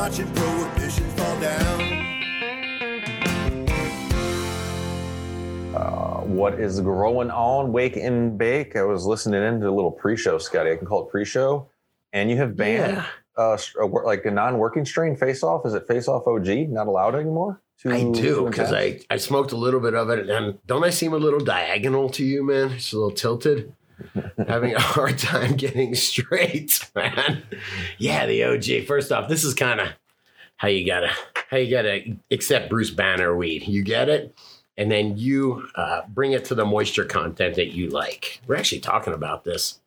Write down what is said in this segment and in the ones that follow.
watching prohibition fall down. Uh, what is growing on Wake and Bake? I was listening into a little pre-show, Scotty. I can call it pre-show. And you have banned Yeah. uh, s- a like a non-working strain face-off. Is it face-off OG? Not allowed anymore? To- I do because? I, I smoked a little bit of it, and don't I seem a little diagonal to you, man? It's a little tilted. Having a hard time getting straight, man. Yeah, the OG. First off, this is kind of how you gotta how you gotta accept Bruce Banner weed. You get it, and then you uh, bring it to the moisture content that you like. We're actually talking about this.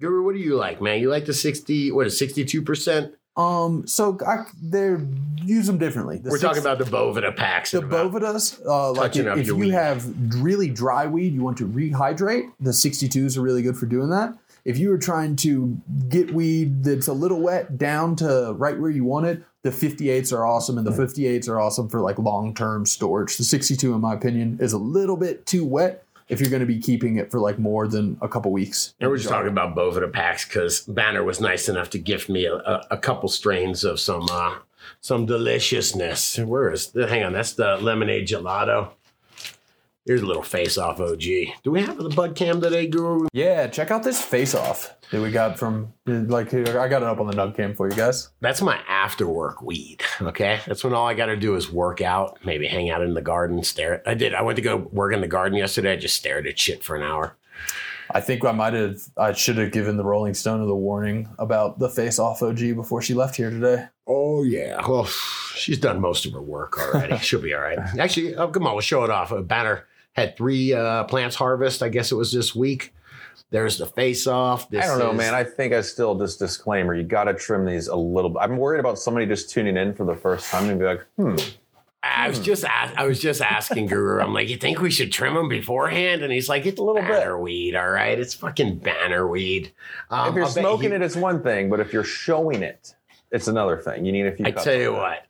Guru, what do you like, man? You like the sixty? What is sixty two percent? Um, so I, they're use them differently. The We're six- talking about the Boveda packs. the Bovedas. Uh, like if, if you weed. have really dry weed, you want to rehydrate. The 62s are really good for doing that. If you are trying to get weed that's a little wet down to right where you want it, the 58s are awesome, and the 58s are awesome for like long term storage. The 62, in my opinion, is a little bit too wet if you're going to be keeping it for like more than a couple weeks. And we're just talking about Boveda packs because Banner was nice enough to gift me a, a, a couple strains of some uh, some deliciousness. Where is? Hang on, that's the lemonade gelato. Here's a little face off OG. Do we have the bud cam today, Guru? Yeah, check out this face off that we got from like I got it up on the nug cam for you guys. That's my after work weed. Okay, that's when all I got to do is work out, maybe hang out in the garden, stare. At, I did. I went to go work in the garden yesterday. I just stared at shit for an hour. I think I might have I should have given the Rolling Stone of the warning about the face off OG before she left here today. Oh yeah. Well, she's done most of her work already. She'll be all right. Actually, oh, come on, we'll show it off. A Banner had three uh, plants harvest. I guess it was this week. There's the face off. I don't know, man. I think I still just disclaimer. You got to trim these a little. bit. I'm worried about somebody just tuning in for the first time and be like, hmm. I was just ask, I was just asking Guru. I'm like, you think we should trim them beforehand? And he's like, it's a little banner weed. All right, it's fucking banner weed. Um, if you're smoking you- it, it's one thing, but if you're showing it, it's another thing. You need a few. I cuts tell you what.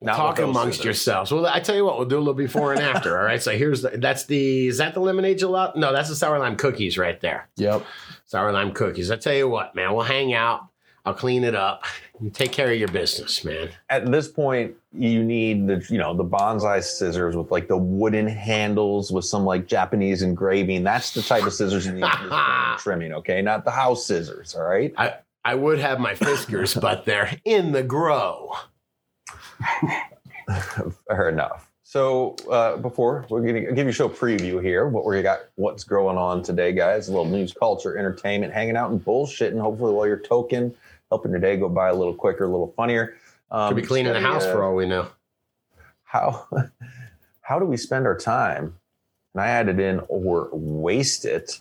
Not Talk amongst scissors. yourselves. Well, I tell you what, we'll do a little before and after. All right. So here's the, that's the is that the lemonade gelato? No, that's the sour lime cookies right there. Yep. Sour lime cookies. I tell you what, man, we'll hang out. I'll clean it up. You take care of your business, man. At this point, you need the you know the bonsai scissors with like the wooden handles with some like Japanese engraving. That's the type of scissors you need for this kind of trimming. Okay, not the house scissors. All right. I I would have my Fiskars, but they're in the grow. Fair enough. So uh, before we're gonna give you a show preview here, what we got, what's going on today, guys? A little news, culture, entertainment, hanging out and bullshitting. Hopefully, while you're token, helping your day go by a little quicker, a little funnier. Um, Could be cleaning the house uh, for all we know. How how do we spend our time? And I added in or waste it.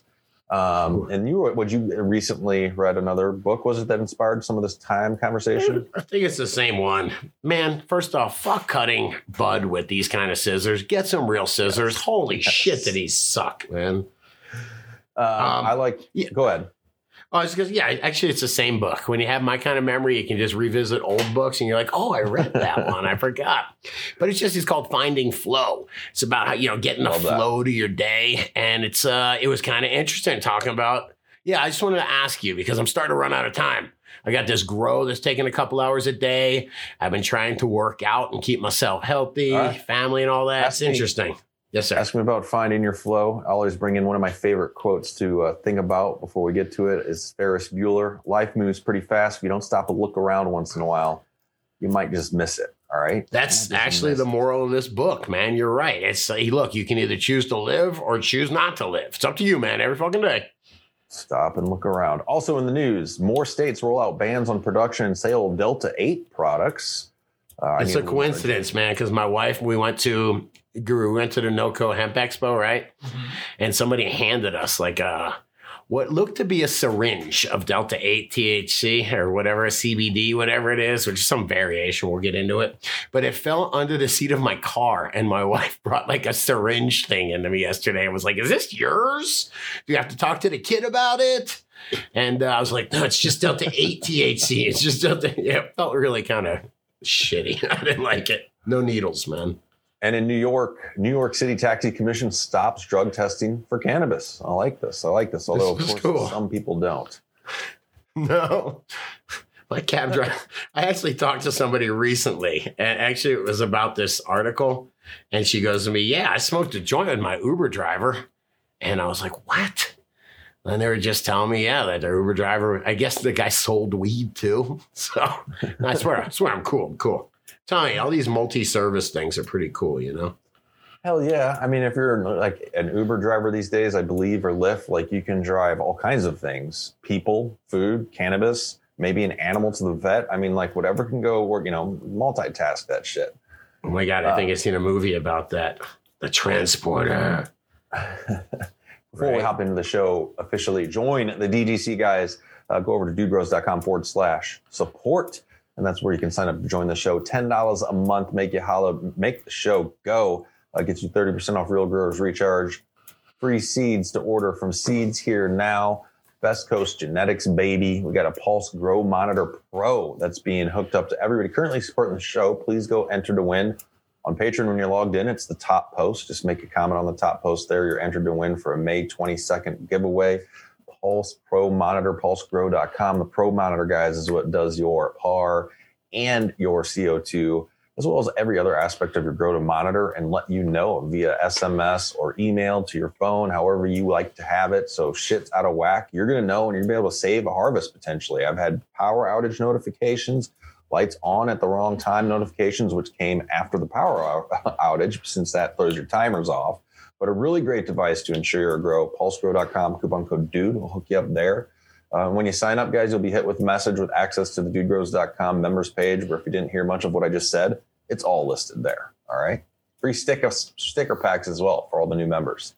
Um, and you, would you recently read another book? Was it that inspired some of this time conversation? I think it's the same one. Man, first off, fuck cutting bud with these kind of scissors. Get some real scissors. Holy shit, did he suck, man. Uh, I like. yeah. Go ahead. Oh, it's because yeah, actually, it's the same book. When you have my kind of memory, you can just revisit old books, and you're like, "Oh, I read that one. I forgot." But it's just it's called Finding Flow. It's about how you know getting the Love that. flow to your day, and it's uh, it was kind of interesting talking about. Yeah, I just wanted to ask you because I'm starting to run out of time. I got this grow that's taking a couple hours a day. I've been trying to work out and keep myself healthy, right. family, and all that. That's interesting. Yes, sir. Ask me about finding your flow. I always bring in one of my favorite quotes to uh, think about before we get to it. Is Ferris Bueller? Life moves pretty fast. If you don't stop and look around once in a while, you might just miss it. All right. That's actually the moral of this book, man. You're right. It's uh, look, you can either choose to live or choose not to live. It's up to you, man. Every fucking day. Stop and look around. Also in the news, more states roll out bans on production and sale of Delta 8 products. Uh, It's a coincidence, man, because my wife, we went to Guru, we went to the NoCo Hemp Expo, right? And somebody handed us like a what looked to be a syringe of Delta 8 THC or whatever, CBD, whatever it is, which is some variation. We'll get into it. But it fell under the seat of my car, and my wife brought like a syringe thing into me yesterday and was like, Is this yours? Do you have to talk to the kid about it? And uh, I was like, No, it's just Delta 8 THC. It's just Delta. Yeah, it felt really kind of shitty. I didn't like it. No needles, man. And in New York, New York City Taxi Commission stops drug testing for cannabis. I like this. I like this. Although, of This is course, cool. some people don't. No. My cab driver. I actually talked to somebody recently, and actually it was about this article. And she goes to me, "Yeah, I smoked a joint with my Uber driver," and I was like, "What?" And they were just telling me, "Yeah, that their Uber driver. I guess the guy sold weed too." So I swear, I swear, I'm cool. I'm cool. Me, all these multi-service things are pretty cool, you know. Hell yeah. I mean, if you're like an Uber driver these days, I believe, or Lyft, like you can drive all kinds of things people, food, cannabis, maybe an animal to the vet. I mean, like whatever can go work, you know, multitask that shit. Oh my god, I think I've seen a movie about that. The transporter. Before we hop into the show officially, join the DGC guys. Uh, go over to dudegrows.com forward slash support. And that's where you can sign up to join the show. $10 a month, make you holla, make the show go. Uh, gets you 30% off Real Growers Recharge. Free seeds to order from Seeds Here Now. Best Coast Genetics, baby. We got a Pulse Grow Monitor Pro that's being hooked up to everybody currently supporting the show. Please go enter to win on Patreon when you're logged in. It's the top post. Just make a comment on the top post there. You're entered to win for a May 22nd giveaway. Pulse Pro Monitor, pulsegrow.com. The Pro Monitor, guys, is what does your PAR and your CO2, as well as every other aspect of your grow to monitor and let you know via SMS or email to your phone, however you like to have it. So shit's out of whack. You're going to know and you're going to be able to save a harvest potentially. I've had power outage notifications, lights on at the wrong time notifications, which came after the power outage, since that throws your timers off. But a really great device to ensure your grow. Pulsegrow.com, coupon code DUDE will hook you up there. Uh, when you sign up, guys, you'll be hit with a message with access to the dudegrows.com members page, where if you didn't hear much of what I just said, it's all listed there. All right. Free sticker, sticker packs as well for all the new members.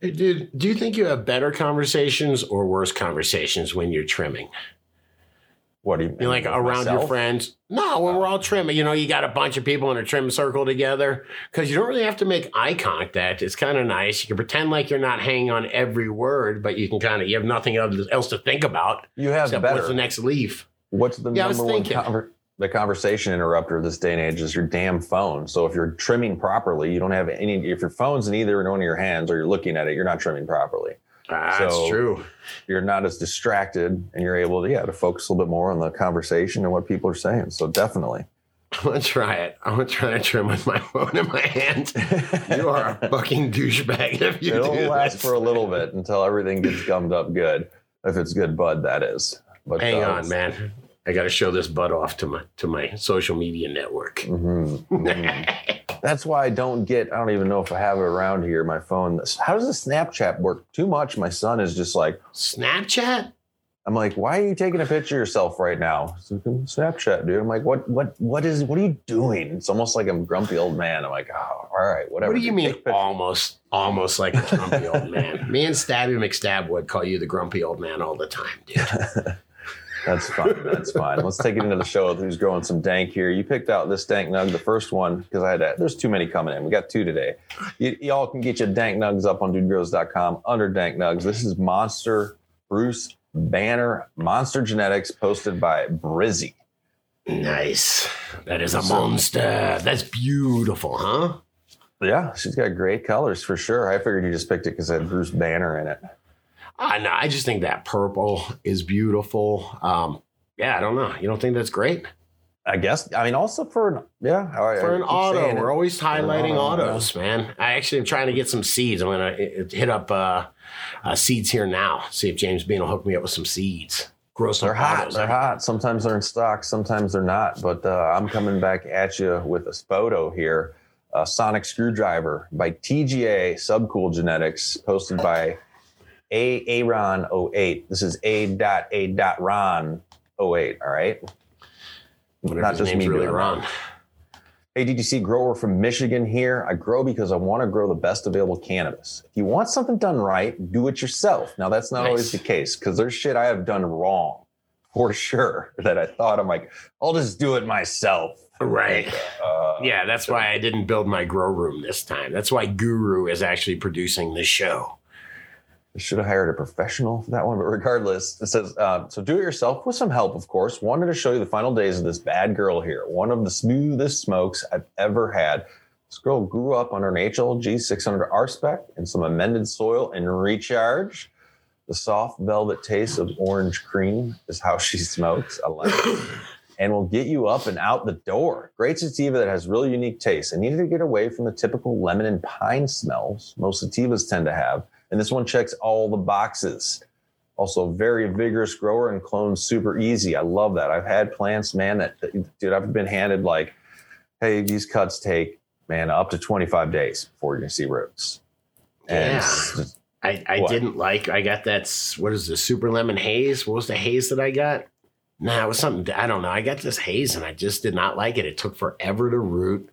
Hey, Dude, do you think you have better conversations or worse conversations when you're trimming? What do you You like with around your friends? No, when we're all trimming, you know, you got a bunch of people in a trim circle together because you don't really have to make eye contact. It's kind of nice. You can pretend like you're not hanging on every word, but you can kind of you have nothing else to think about You have better. what's the next leaf. What's the Yeah, number one conver- the conversation interrupter this day and age is your damn phone. So if you're trimming properly, you don't have any. If your phone's in either one of your hands or you're looking at it, you're not trimming properly. Ah, So- That's true. You're not as distracted, and you're able to yeah to focus a little bit more on the conversation and what people are saying. So definitely. I'm gonna try it. I'm gonna try to trim with my phone in my hand. You are a fucking douchebag if you It'll do last this. for a little bit until everything gets gummed up good. If it's good bud, that is. But Hang uh, on, man. I got to show this butt off to my to my social media network. mhm, mhm. That's why I don't get. I don't even know if I have it around here. My phone. How does the Snapchat work? Too much. My son is just like. Snapchat? I'm like, why are you taking a picture of yourself right now? Snapchat, dude. I'm like, what, what, what is, what are you doing? It's almost like I'm a grumpy old man. I'm like, oh, all right, whatever. What do you dude. mean almost almost like a grumpy old man? Me and Stabby McStab would call you the grumpy old man all the time, dude. That's fine. That's fine. Let's take it into the show who's growing some dank here. You picked out this dank nug, the first one, because I had to, there's too many coming in. We got two today. Y'all can get your dank nugs up on dudegrows.com under dank nugs. This is Monster Bruce Banner Monster Genetics posted by Brizzy. Nice. That is a monster. That's beautiful, huh? Yeah, she's got great colors for sure. I figured you just picked it because it had Bruce Banner in it. Ah, no, I just think that purple is beautiful. Um, yeah, I don't know. You don't think that's great? I guess. I mean, also for an yeah I- I For an auto, we're always highlighting auto, autos, man. I actually am trying to get some seeds. I'm gonna hit up uh, uh, seeds here now. See if James Bean will hook me up with some seeds. Grow some They're hot. autos. They're hot. Sometimes they're in stock. Sometimes they're not. But uh, I'm coming back at you with this photo here. A Sonic Screwdriver by TGA Subcool Genetics, posted by A Aaron 08. This is A dot A dot Ron 08. All right. Whatever Not his just name's me really that. Ron. Hey, DTC grower from Michigan here. I grow because I want to grow the best available cannabis. If you want something done right, do it yourself. Now, that's not Nice. always the case because there's shit I have done wrong for sure that I thought I'm like, I'll just do it myself. Right. Uh, Yeah, that's why I didn't build my grow room this time. That's why Guru is actually producing this show. I should have hired a professional for that one, but regardless, it says uh, so. Do it yourself with some help, of course. Wanted to show you the final days of this bad girl here. One of the smoothest smokes I've ever had. This girl grew up under an HLG 600 R spec and some amended soil and recharge. The soft velvet taste of orange cream is how she smokes. I like it. And will get you up and out the door. Great sativa that has really unique taste. I needed to get away from the typical lemon and pine smells most sativas tend to have. And this one checks all the boxes. Also, very vigorous grower and clones super easy. I love that. I've had plants, man, that, dude, I've been handed like, hey, these cuts take, man, up to 25 days before you're going to see roots. And Yeah. I, I What? didn't like. I got that. What is the super lemon haze? What was the haze that I got? Nah, it was something. I don't know. I got this haze and I just did not like it. It took forever to root.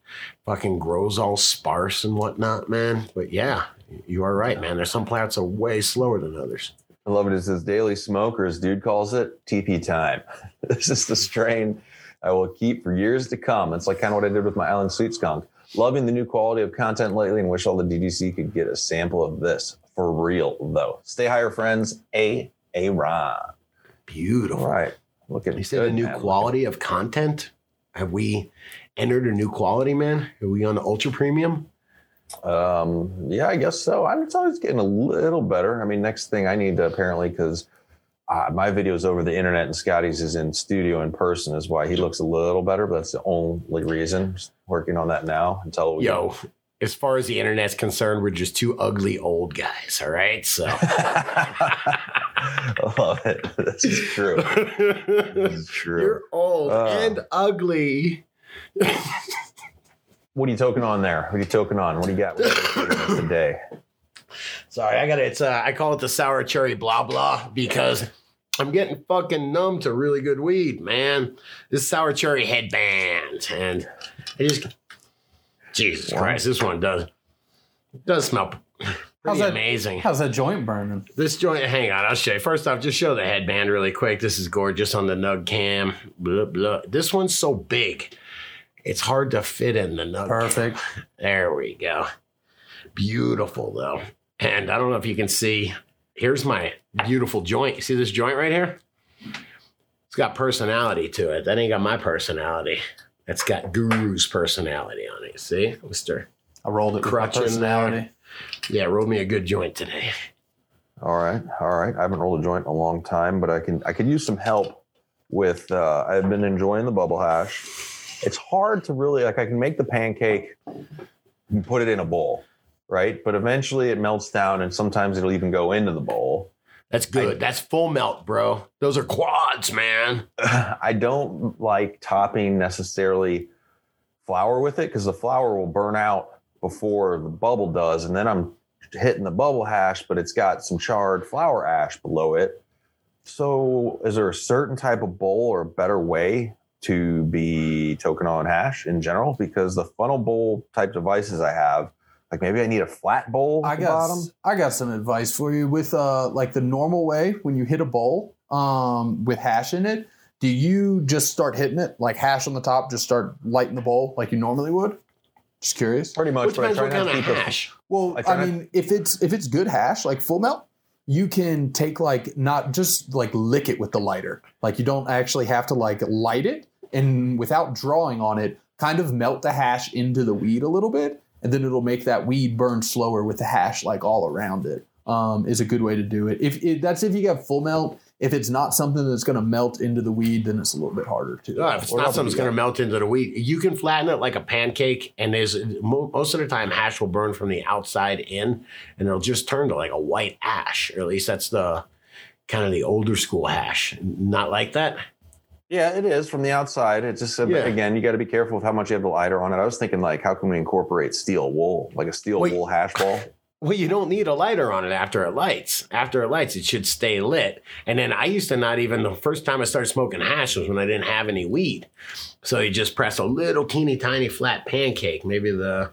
Fucking grows all sparse and whatnot, man. But yeah, you are right, man. There's some plants are way slower than others. I love it. It says daily smokers. Dude calls it TP time. this is the strain I will keep for years to come. It's like kind of what I did with my Island Sweet Skunk. Loving the new quality of content lately and wish all the DDC could get a sample of this. For real, though. Stay higher, friends. A. A. Ron. Beautiful. All right. Look at You said a new quality of content. Have we entered a new quality, man? Are we on the ultra premium? Um, yeah, I guess so. I'm it's always getting a little better. I mean, next thing I need to apparently because uh, my videos over the internet and Scotty's is in studio in person is why he looks a little better. But that's the only reason. Just working on that now until we Yo, as far as the internet's concerned, we're just two ugly old guys. All right, so. I love it. This is true. This is true. You're old Uh. and ugly. What are you toking on there? What are you toking on? What do you got What are you taking on today? Sorry, I got it. It's uh, I call it the sour cherry blah blah because I'm getting fucking numb to really good weed, man. This sour cherry headband, and I just Jesus Christ, this one does does smell How's pretty that- amazing. How's that joint burning? This joint, hang on, I'll show you. First off, just show the headband really quick. This is gorgeous on the Nug Cam. Blah, blah. This one's so big, it's hard to fit in the Nug. Cam. Perfect. There we go. Beautiful though. And I don't know if you can see. Here's my beautiful joint. You see this joint right here? It's got personality to it. That ain't got my personality. That's got Guru's personality on it. See, Mister. I rolled it with my Crutch in personality. Yeah, rolled me a good joint today. All right, all right. I haven't rolled a joint in a long time, but I can I could use some help with. Uh, I've been enjoying the bubble hash. It's hard to really like. I can make the pancake and put it in a bowl, right? But eventually it melts down, and sometimes it'll even go into the bowl. That's good. That's full melt, bro. Those are quads, man. I don't like topping necessarily flour with it because the flour will burn out before the bubble does, and then I'm hitting the bubble hash, but it's got some charred flour ash below it. So, is there a certain type of bowl or a better way to be token on hash in general? Because the funnel bowl type devices I have, like maybe I need a flat bowl I got bottom. s- I got some advice for you with uh like the normal way when you hit a bowl um with hash in it. Do you just start hitting it like hash on the top? Just start lighting the bowl like you normally would? Just curious. Pretty much, Which but I try what not kind to of keep the- hash. Well, I I, try not- mean, if it's if it's good hash like full melt, you can take like not just like lick it with the lighter. Like you don't actually have to like light it and without drawing on it, kind of melt the hash into the weed a little bit, and then it'll make that weed burn slower with the hash like all around it. Um, is a good way to do it. If it, that's if you get full melt. If it's not something that's going to melt into the weed, then it's a little bit harder to. Yeah, if it's not something that's going to melt into the weed, you can flatten it like a pancake, and there's most of the time hash will burn from the outside in, and it'll just turn to like a white ash, or at least that's the kind of the older school hash. Not like that. Yeah, it is from the outside. It's just Yeah. again, you got to be careful with how much you have the lighter on it. I was thinking like, how can we incorporate steel wool, like a steel Wait. wool hash ball? Well, you don't need a lighter on it after it lights. After it lights, it should stay lit. And then I used to not even, the first time I started smoking hash was when I didn't have any weed. So you just press a little teeny tiny flat pancake, maybe the,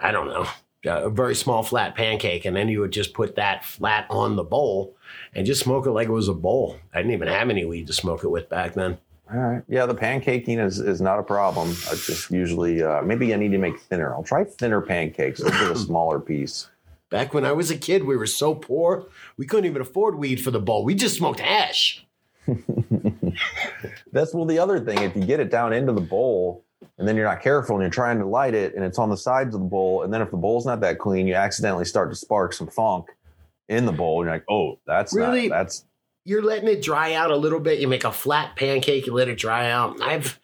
I don't know, a very small flat pancake. And then you would just put that flat on the bowl and just smoke it like it was a bowl. I didn't even have any weed to smoke it with back then. All right. Yeah, the pancaking is, is not a problem. I just usually uh, maybe I need to make thinner. I'll try thinner pancakes. I'll get a smaller piece. Back when I was a kid, we were so poor, we couldn't even afford weed for the bowl. We just smoked hash. That's well the other thing. If you get it down into the bowl and then you're not careful and you're trying to light it and it's on the sides of the bowl, and then if the bowl's not that clean, you accidentally start to spark some funk in the bowl. You're like, oh, that's Really? not, that's You're letting it dry out a little bit. You make a flat pancake, you let it dry out. I've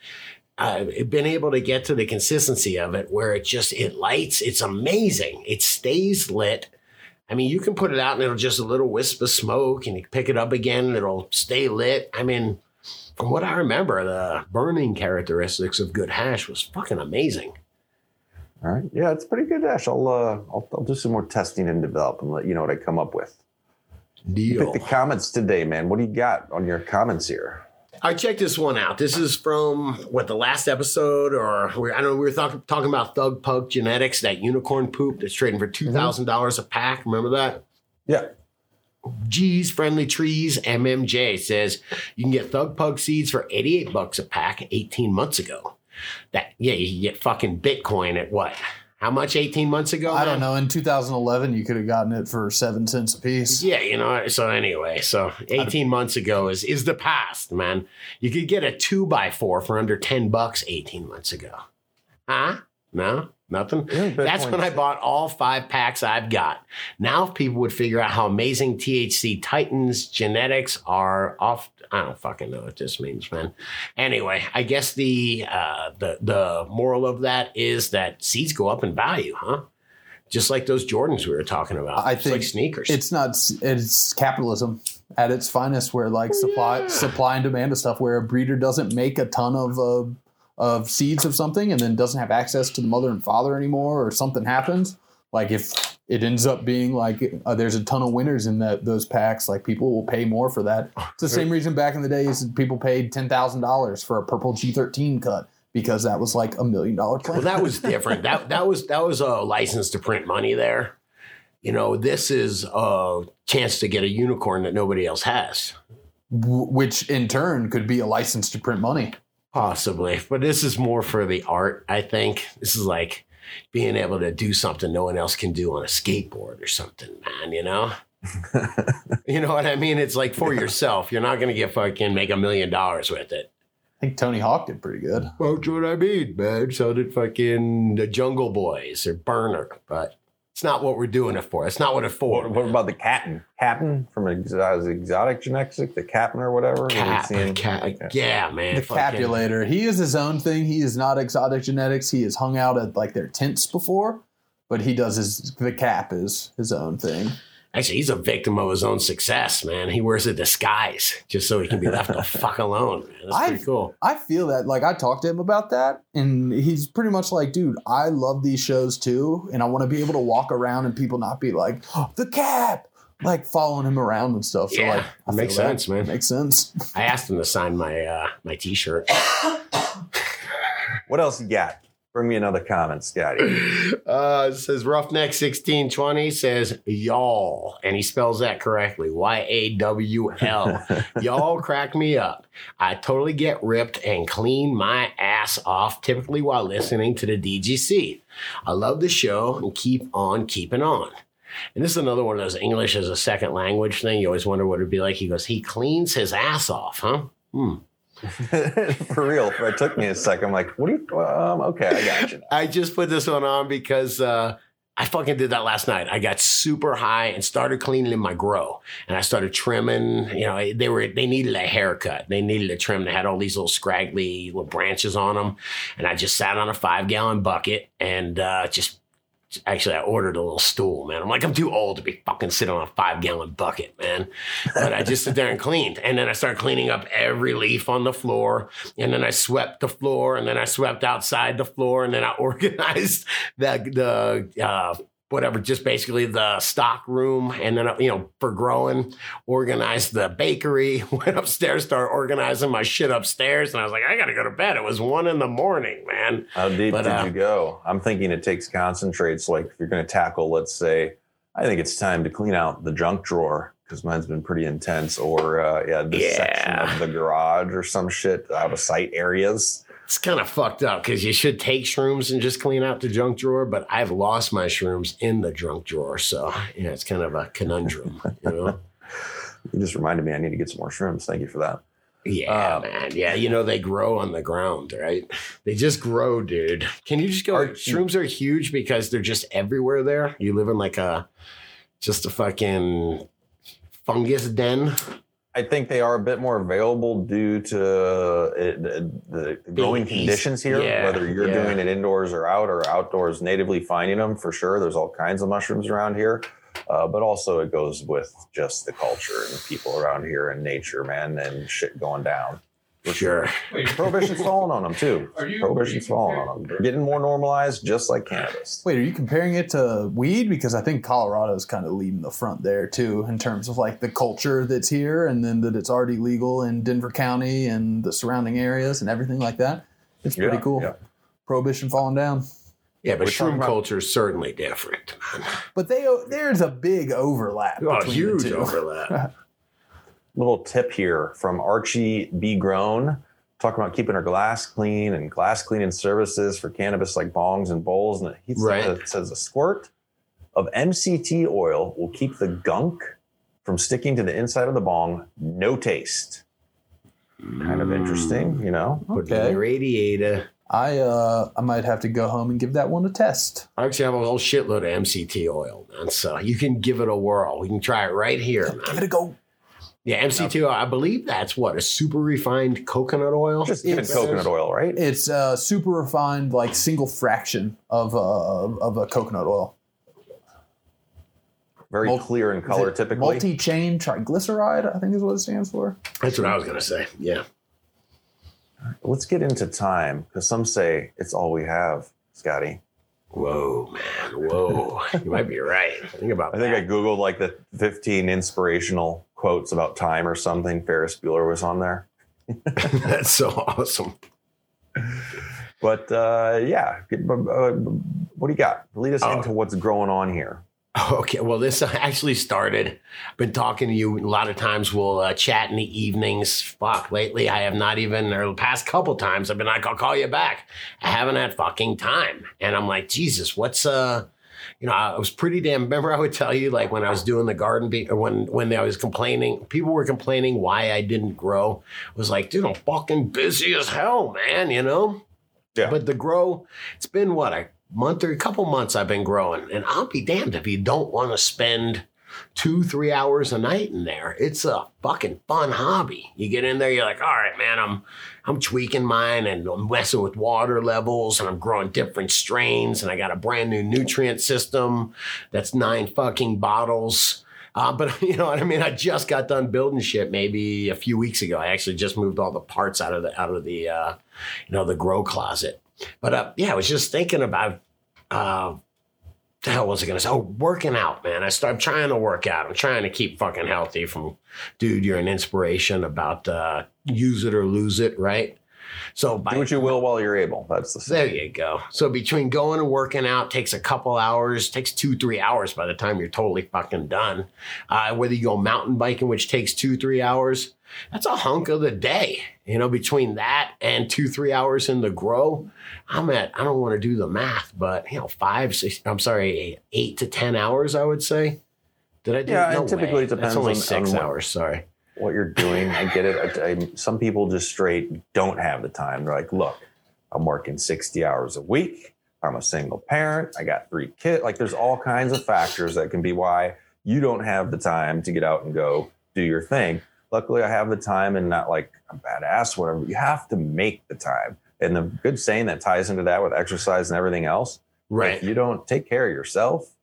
uh, been able to get to the consistency of it where it just it lights. It's amazing. It stays lit. I mean, you can put it out and it'll just a little wisp of smoke, and you pick it up again and it'll stay lit. I mean, from what I remember, the burning characteristics of good hash was fucking amazing. all right. Yeah, it's pretty good, hash. I'll, uh, I'll I'll do some more testing and develop and let you know what I come up with. Deal. Pick the comments today, man. What do you got on your comments here? I checked this one out. This is from what the last episode, or we, I don't know. We were talk, talking about Thug Pug Genetics, that unicorn poop that's trading for mm-hmm. two dollars a pack. Remember that? Yeah. G's Friendly Trees MMJ says you can get Thug Pug seeds for eighty eight bucks a pack eighteen months ago. That yeah, you can get fucking Bitcoin at what? How much eighteen months ago? I don't know. In 2011, you could have gotten it for seven cents a piece. Yeah, you know. So anyway, so eighteen months ago is is the past, man. You could get a two by four for under ten bucks eighteen months ago. Huh? No, nothing. Yeah, That's when I bought all five packs I've got. Now, if people would figure out how amazing THC Titans genetics are off, I don't fucking know what this means, man. Anyway, I guess the uh, the the moral of that is that seeds go up in value, huh? Just like those Jordans we were talking about. I Just like think sneakers. It's not. It's capitalism at its finest, where like supply, supply and demand of stuff, where a breeder doesn't make a ton of uh, of seeds of something, and then doesn't have access to the mother and father anymore, or something happens. Like if it ends up being like uh, there's a ton of winners in that those packs, like people will pay more for that. It's the same reason back in the days people paid ten thousand dollars for a purple G13 cut because that was like a million dollar Well, that was different. that that was that was a license to print money there. You know, this is a chance to get a unicorn that nobody else has. w- which in turn could be a license to print money. Possibly. But this is more for the art, I think. This is like being able to do something no one else can do on a skateboard or something, man, you know? you know what I mean? It's like for yourself. You're not gonna get fucking make a million dollars with it. I think Tony Hawk did pretty good. Well, that's what I mean, man. So did fucking the Jungle Boys or Berner, but it's not what we're doing it for. It's not what it's for. What, what about the captain? Captain from Exo- Exotic Genetics, the captain or whatever? Have you Cap, seen- cap, yeah, man. The fucking- Capulator. He is his own thing. He is not exotic genetics. He has hung out at like their tents before, but he does his the cap is his own thing. Actually, he's a victim of his own success, man. He wears a disguise just so he can be left the fuck alone. Man. That's I've- pretty cool. I feel that like I talked to him about that, and he's pretty much like, dude, I love these shows too, and I want to be able to walk around and people not be like, oh, the cap, like following him around and stuff. So Yeah, like, I makes feel that. sense, man. Makes sense. I asked him to sign my uh, my T-shirt. What else you got? Bring me another comment, Scotty. Uh, it says Roughneck sixteen twenty says y'all, and he spells that correctly. Y a w l. Y'all crack me up. I totally get ripped and clean my ass off, typically while listening to the DGC. I love the show and keep on keeping on. And this is another one of those English as a second language thing. You always wonder what it'd be like. He goes, he cleans his ass off, huh? Hmm. For real, it took me a second. I'm like, what do you? Um, okay, I got you. I just put this one on because uh, I fucking did that last night. I got super high and started cleaning in my grow, and I started trimming. You know, they were they needed a haircut. They needed a trim. They had all these little scraggly little branches on them, and I just sat on a five gallon bucket and uh, just. Actually, I ordered a little stool, man. I'm like, I'm too old to be fucking sitting on a five gallon bucket, man. But I just sit there and cleaned. And then I started cleaning up every leaf on the floor. And then I swept the floor. And then I swept outside the floor. And then I organized the, the, uh, whatever, just basically the stock room. And then, you know, for growing, organized the bakery, went upstairs, started organizing my shit upstairs. And I was like, I got to go to bed. It was one in the morning, man. How deep But, did uh, you go? I'm thinking it takes concentrates. Like if you're going to tackle, let's say, I think it's time to clean out the junk drawer because mine's been pretty intense. Or uh, yeah, this section of the garage or some shit out of sight areas. It's kind of fucked up because you should take shrooms and just clean out the junk drawer, but I've lost my shrooms in the junk drawer. So, yeah, it's kind of a conundrum, you know? You just reminded me I need to get some more shrooms. Thank you for that. Yeah, Uh, man. Yeah, you know, they grow on the ground, right? They just grow, dude. Can you just go? Are- shrooms are huge because they're just everywhere there. You live in like a just a fucking fungus den. I think they are a bit more available due to it, the, the growing conditions here. Yeah, whether you're yeah. doing it indoors or out or outdoors, natively finding them for sure. There's all kinds of mushrooms around here, uh, but also it goes with just the culture and people around here and nature, man, and shit going down. For sure. Wait, Prohibition's falling on them too. Are you- Prohibition's are you falling on them. They're getting more normalized, just like cannabis. Wait, are you comparing it to weed? Because I think Colorado's kind of leading the front there too, in terms of like the culture that's here, and then that it's already legal in Denver County and the surrounding areas and everything like that. It's pretty Yeah, cool. yeah. Prohibition falling down, Yeah, but We're shroom about- culture is certainly different. but they there's a big overlap. Oh, huge the two. overlap. little tip here from Archie B. Grown. Talking about keeping our glass clean and glass cleaning services for cannabis like bongs and bowls. And he Right. says, it says a squirt of MCT oil will keep the gunk from sticking to the inside of the bong. No taste. Kind of interesting, you know? Put Okay. radiator. I uh I might have to go home and give that one a test. I actually have a whole shitload of MCT oil, man. So you can give it a whirl. We can try it right here, Give it man. a go. Yeah, MCT oil. I believe that's what a super refined coconut oil. Just give it It's- coconut oil, right? It's a super refined, like single fraction of uh, of a coconut oil. Very Mul- clear in color, typically. Multi-chain triglyceride, I think is what it stands for. That's what I was gonna say. Yeah. Let's get into time because some say it's all we have, Scotty. Whoa, man. Whoa. you might be right. Think about I think I. Googled like the 15 inspirational quotes about time or something. Ferris Bueller was on there. that's so awesome. But uh, yeah, uh, what do you got? Lead us Oh. into what's going on here. Okay, well, this actually started. Been talking to you a lot of times. We'll uh, chat in the evenings. Fuck, lately I have not even, or the past couple times, I've been like, I'll call you back. I haven't had fucking time, and I'm like, Jesus, what's uh, you know, I was pretty damn. Remember, I would tell you like when I was doing the garden, be- or when when I was complaining, people were complaining why I didn't grow. I was like, dude, I'm fucking busy as hell, man. You know. Yeah. But the grow, it's been what a month or a couple months I've been growing, and I'll be damned if you don't want to spend two, three hours a night in there. It's a fucking fun hobby. You get in there, you're like, all right, man, I'm I'm tweaking mine and I'm messing with water levels and I'm growing different strains and I got a brand new nutrient system that's nine fucking bottles. Uh, but you know what I mean? I just got done building shit maybe a few weeks ago. I actually just moved all the parts out of the out of the uh, you know the grow closet. But uh, yeah, I was just thinking about uh, the hell was I going to say? Oh, working out, man. I start I'm trying to work out. I'm trying to keep fucking healthy. From dude, you're an inspiration about uh, use it or lose it, right? So by Do what you will while you're able. That's the there you go. So between going and working out takes a couple hours, takes two, three hours by the time you're totally fucking done. Uh, whether you go mountain biking, which takes two, three hours, that's a hunk of the day. You know, between that and two, three hours in the grow, I'm at, I don't want to do the math, but you know, five, six, I'm sorry, eight to 10 hours, I would say. Did I do Yeah, no and typically way. it depends That's only on- six on hours. Sorry. What you're doing. I get it. I, I, some people just straight don't have the time. They're like, look, I'm working 60 hours a week. I'm a single parent. I got three kids. Like, there's all kinds of factors that can be why you don't have the time to get out and go do your thing. Luckily, I have the time and not like a badass, whatever. You have to make the time. And the good saying that ties into that with exercise and everything else Right. if you don't take care of yourself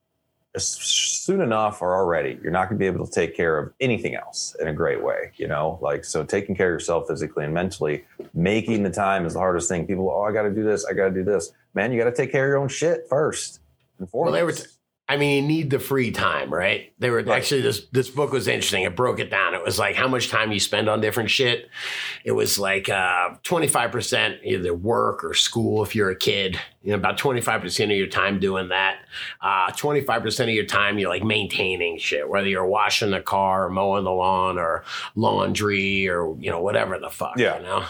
soon enough or already you're not going to be able to take care of anything else in a great way you know? Like so taking care of yourself physically and mentally making the time is the hardest thing. People oh i got to do this i got to do this. Man you got to take care of your own shit first and Well, they were foremost. I mean, you need the free time, right? They were Right. actually this this book was interesting. It broke it down. It was like how much time you spend on different shit. It was like uh, twenty five percent either work or school if you're a kid. You know, about twenty five percent of your time doing that. Uh, twenty five percent of your time you're like maintaining shit, whether you're washing the car or mowing the lawn or laundry or you know whatever the fuck. Yeah. you know.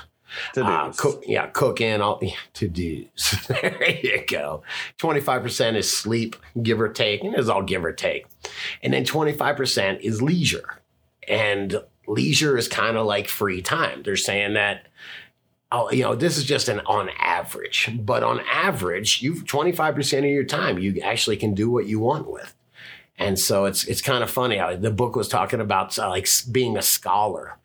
To do Uh, cook, yeah, cooking, all yeah, to do. there you go. 25% is sleep, give or take. And it's all give or take. And then 25% is leisure. And leisure is kind of like free time. They're saying that, oh, you know, this is just an on average, but on average, you 25% of your time, you actually can do what you want with. And so it's it's kind of funny. The book was talking about uh, like being a scholar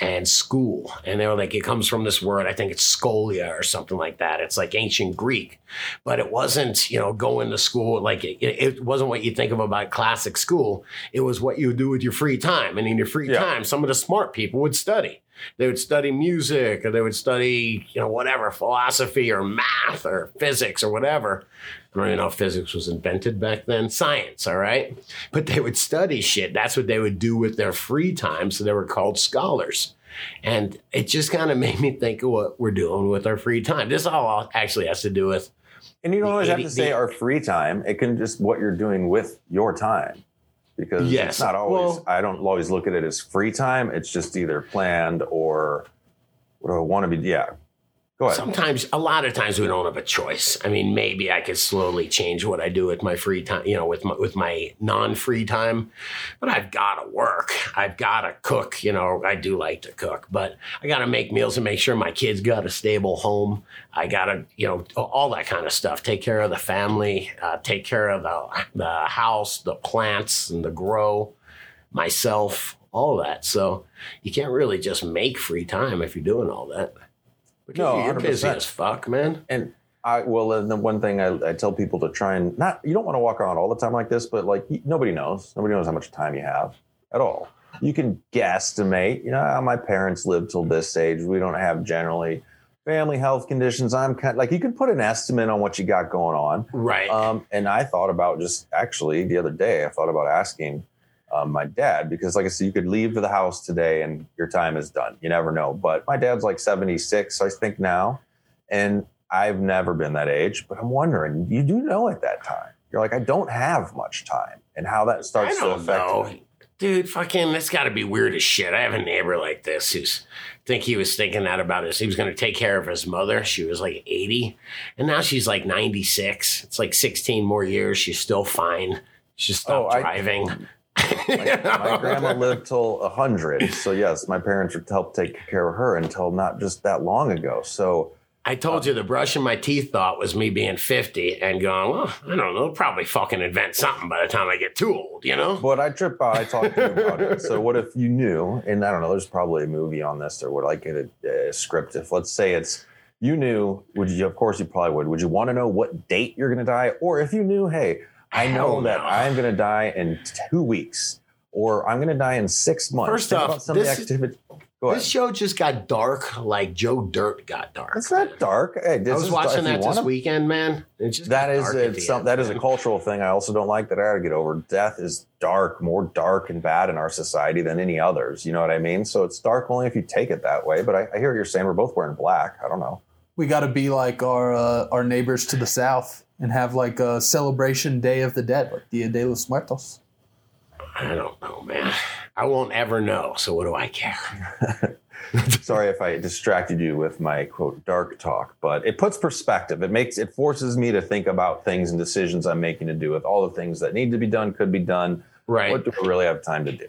and school, and they were like, it comes from this word. I think it's scholia or something like that. It's like ancient Greek, but it wasn't you know going to school like it, it wasn't what you think of about classic school. It was what you would do with your free time, and in your free Yeah. time, some of the smart people would study. They would study music, or they would study you know whatever philosophy or math or physics or whatever. I don't even know if physics was invented back then. Science, all right? But they would study shit. That's what they would do with their free time. So they were called scholars. And it just kind of made me think of what we're doing with our free time. This all actually has to do with And you don't always have to say the- our free time. It can just what you're doing with your time. Because Yes. it's not always, Well- I don't always look at it as free time. It's just either planned or what do I want to be? Yeah. Sometimes, a lot of times, we don't have a choice. I mean, maybe I could slowly change what I do with my free time, you know, with my, with my non free time, but I've got to work. I've got to cook. You know, I do like to cook, but I got to make meals and make sure my kids got a stable home. I got to, you know, all that kind of stuff. Take care of the family, uh, take care of the, the house, the plants, and the grow, myself, all that. So you can't really just make free time if you're doing all that. No, you're busy 100%. as fuck, man. And I well, and the one thing I, I tell people to try and not you don't want to walk around all the time like this, but like nobody knows. Nobody knows how much time you have at all. You can guesstimate. You know, "Ah, my parents lived till this age. We don't have generally family health conditions. I'm kind like you can put an estimate on what you got going on. Right. Um, and I thought about just actually the other day, I thought about asking um, my dad because, like I said, you could leave the house today and your time is done. You never know. But my dad's like 76, I think now. And I've never been that age, but I'm wondering, you do know at that time. You're like, I don't have much time and how that starts to don't affect know. me. Dude, fucking, that's got to be weird as shit. I have a neighbor like this who's think he was thinking that about us. He was going to take care of his mother. She was like 80, and now she's like 96. It's like 16 more years. She's still fine. She stopped Oh, I- driving. My, my grandma lived till 100. So, yes, my parents would help take care of her until not just that long ago. So, I told uh, you the brushing my teeth thought was me being 50 and going, well, I don't know, probably fucking invent something by the time I get too old, you know? But I trip out. I talk to you about it. So what if you knew? And I don't know. There's probably a movie on this, or what like a, a script. If let's say it's you knew, would you? Of course, you probably would. Would you want to know what date you're going to die, or if you knew, hey, I know Hell that no. I'm going to die in two weeks, or I'm going to die in six months. First Think off, about some of the this- activity. Go ahead. This show just got dark like Joe Dirt got dark. It's not dark. Hey, this I was is- watching that this wanna- weekend, man. It just That got is dark a, at the some, end, that is a cultural thing I also don't like that I got to get over. Death is dark, more dark and bad in our society than any others. You know what I mean? So it's dark only if you take it that way. But I, I hear what you're saying. We're both wearing black. I don't know. We got to be like our uh, our neighbors to the south and have like a celebration Day of the Dead, like Dia de los Muertos. I don't know, man. I won't ever know. So what do I care? Sorry if I distracted you with my quote dark talk, but it puts perspective. It makes it forces me to think about things and decisions I'm making to do with all the things that need to be done, could be done. Right. What do we really have time to do?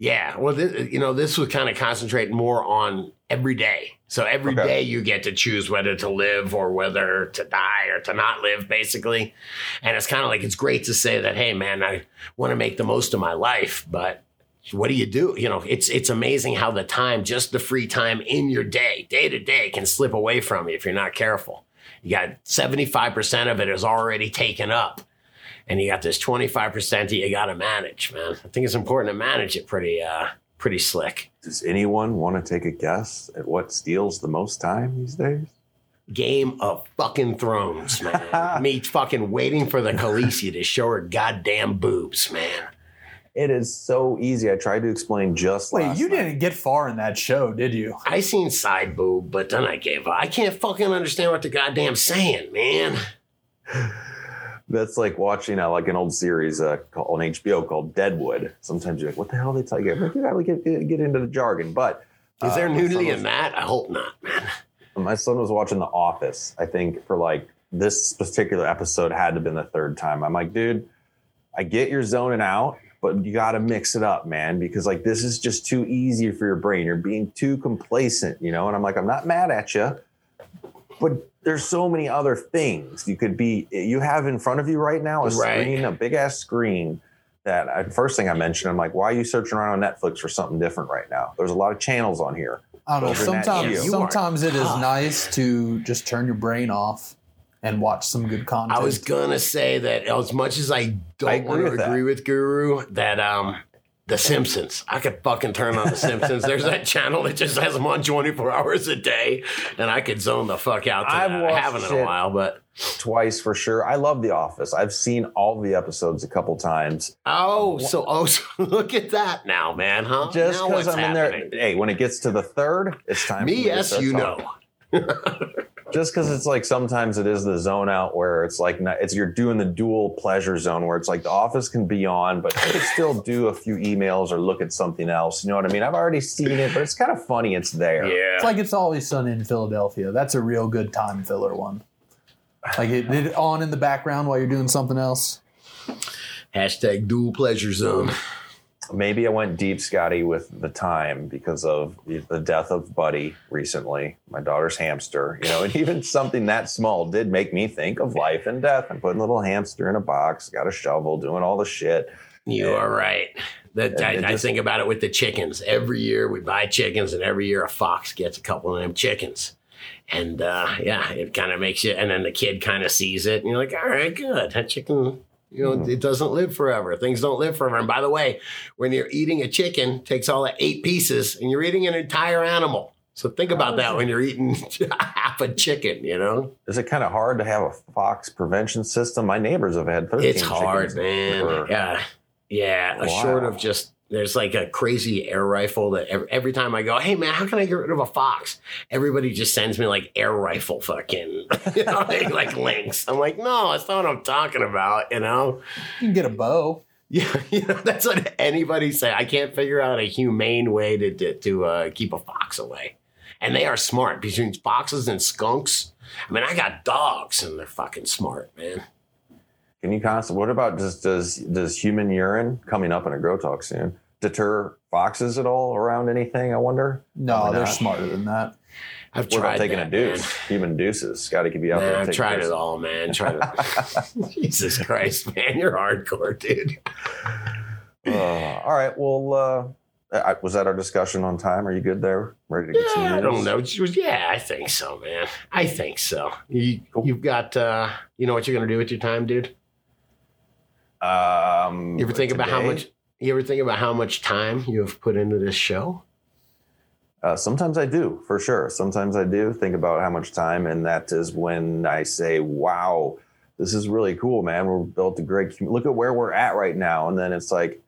Yeah. Well, this, you know, this would kind of concentrate more on every day. So every day Okay. you get to choose whether to live or whether to die or to not live, basically. And it's kind of like it's great to say that, hey, man, I want to make the most of my life, but what do you do? You know, it's it's amazing how the time, just the free time in your day, day to day, can slip away from you if you're not careful. You got 75% of it is already taken up. And you got this 25% that you got to manage, man. I think it's important to manage it pretty uh pretty slick. Does anyone want to take a guess at what steals the most time these days? Game of fucking Thrones, man. Me fucking waiting for the Khaleesi to show her goddamn boobs, man. It is so easy. I tried to explain just Wait, last you night. didn't get far in that show, did you? I seen side boob, but then I gave up. I can't fucking understand what the goddamn saying, man. That's like watching uh, like an old series uh, called, on HBO called Deadwood. Sometimes you're like, "What the hell are they tell you?" Like, you gotta get, get into the jargon. But Is there uh, nudity was- in that? I hope not, man. My son was watching The Office. I think for like this particular episode had to have been the third time. I'm like, dude, I get you're zoning out, but you got to mix it up, man, because like this is just too easy for your brain. You're being too complacent, you know. And I'm like, I'm not mad at you, but there's so many other things you could be. You have in front of you right now a Right. screen, a big ass screen that I, first thing I mentioned, I'm like, why are you searching around on Netflix for something different right now? There's a lot of channels on here. I don't know. Over Nat Sometimes, You sometimes it is nice to just turn your brain off and watch some good content. I was gonna say that as much as I don't I agree want to with that. agree with Guru, that um the Simpsons. I could fucking turn on the Simpsons. There's that channel that just has them on 24 hours a day, and I could zone the fuck out to I've that. I watched haven't in a while, but Twice for sure. I love The Office. I've seen all the episodes a couple times. oh, so oh, so look at that now, man, huh? Just because I'm happening? in there. Hey, when it gets to the third, it's time. for Me, yes, you talking. know. just because it's like sometimes it is the zone out where it's like not- it's you're doing the dual pleasure zone where it's like the office can be on, but you can still do a few emails or look at something else. You know what I mean? I've already seen it, but it's kind of funny. It's there. Yeah, It's like it's always sunny in Philadelphia. That's a real good time filler one. Like it, it on in the background while you're doing something else. Hashtag dual pleasure zone. Maybe I went deep, Scotty, with the time because of the death of Buddy recently, my daughter's hamster. You know, and even something that small did make me think of life and death. I'm putting a little hamster in a box, got a shovel, doing all the shit. You are right. That And I, I think about it with the chickens. Every year we buy chickens, and every year a fox gets a couple of them chickens. And uh, yeah, it kind of makes you. And then the kid kind of sees it, and you're like, "All right, good. That chicken, you know, Hmm. it doesn't live forever. Things don't live forever." And by the way, when you're eating a chicken, it takes all the eight pieces, and you're eating an entire animal. So think about that when you're eating half a chicken. You know, Is it kind of hard to have a fox prevention system? My neighbors have had 13 it's hard, chickens man. for- Yeah, yeah. A short of just there's like a crazy air rifle that every, every time I go, hey man, how can I get rid of a fox? Everybody just sends me like air rifle fucking you know, like links. I'm like, no, that's not what I'm talking about. You know. You can get a bow. Yeah, you know, that's what anybody say. I can't figure out a humane way to to, to uh, keep a fox away, and they are smart between foxes and skunks. I mean, I got dogs, and they're fucking smart, man. Can you constantly? What about just does does human urine coming up in a grow talk soon deter foxes at all around anything? I wonder. No, Probably they're not. smarter than that. I've What about taking that, a deuce? man. Human deuces. Scotty could be out there. Man, I've tried deuces. it all, man. Try to. Jesus Christ, man, you're hardcore, dude. Uh, all right. Well, uh, I, was that our discussion on time? Are you good there? Ready to get some Yeah, I don't know. Just- Yeah, I think so, man. I think so. You, Cool. You've got, uh, you know what you're gonna do with your time, dude? Um, You ever think about how much? You ever think about how much time you have put into this show? Uh, sometimes I do, for sure. Sometimes I do think about how much time, and that is when I say, "Wow, this is really cool, man. We're built a great. Look at where we're at right now." And then it's like,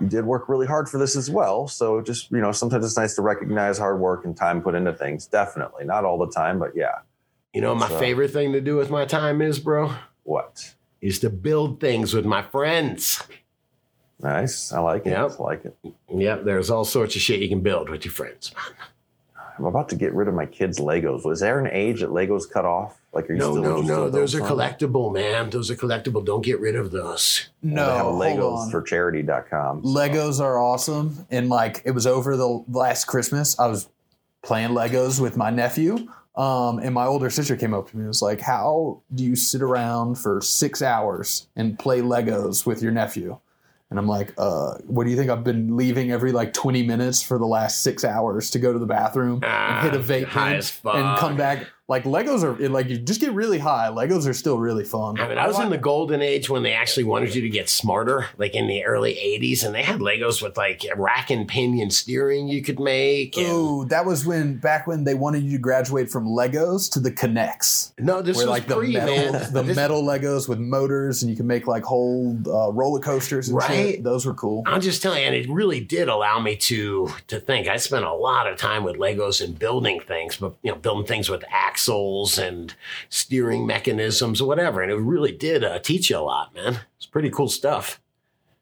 you did work really hard for this as well. So just you know, sometimes it's nice to recognize hard work and time put into things. Definitely, not all the time, but yeah. You know, my So- favorite thing to do with my time is, bro, What? Is to build things with my friends. Nice. I like it. Yep. I like it. Yep, there's all sorts of shit you can build with your friends. I'm about to get rid of my kids' Legos. Was there an age that Legos cut off? Like, are you No, still no, no. in Those are collectible, man. Those are collectible. Don't get rid of those. No, Well, they have hold Legos on. for charity.com. so- Legos are awesome. And like it was over the last Christmas, I was playing Legos with my nephew. Um, and my older sister came up to me and was like, How do you sit around for six hours and play Legos with your nephew? And I'm like, uh, what do you think? I've been leaving every like 20 minutes for the last six hours to go to the bathroom Ah, and hit a vape as fuck. and come back. Like Legos are like you just get really high. Legos are still really fun. I mean, I was in the golden age when they actually wanted you to get smarter, like in the early 80s, and they had Legos with like rack and pinion steering you could make. And, Ooh, that was when back when they wanted you to graduate from Legos to the K'Nex. no, this where was like the pre, metal, man. the This- metal Legos with motors, and you can make like whole uh, roller coasters and Right. shit. Those were cool. I'm just telling you, and it really did allow me to to think. I spent a lot of time with Legos and building things, but you know, building things with axles and steering mechanisms or whatever, and it really did uh, teach you a lot, man. It's pretty cool stuff.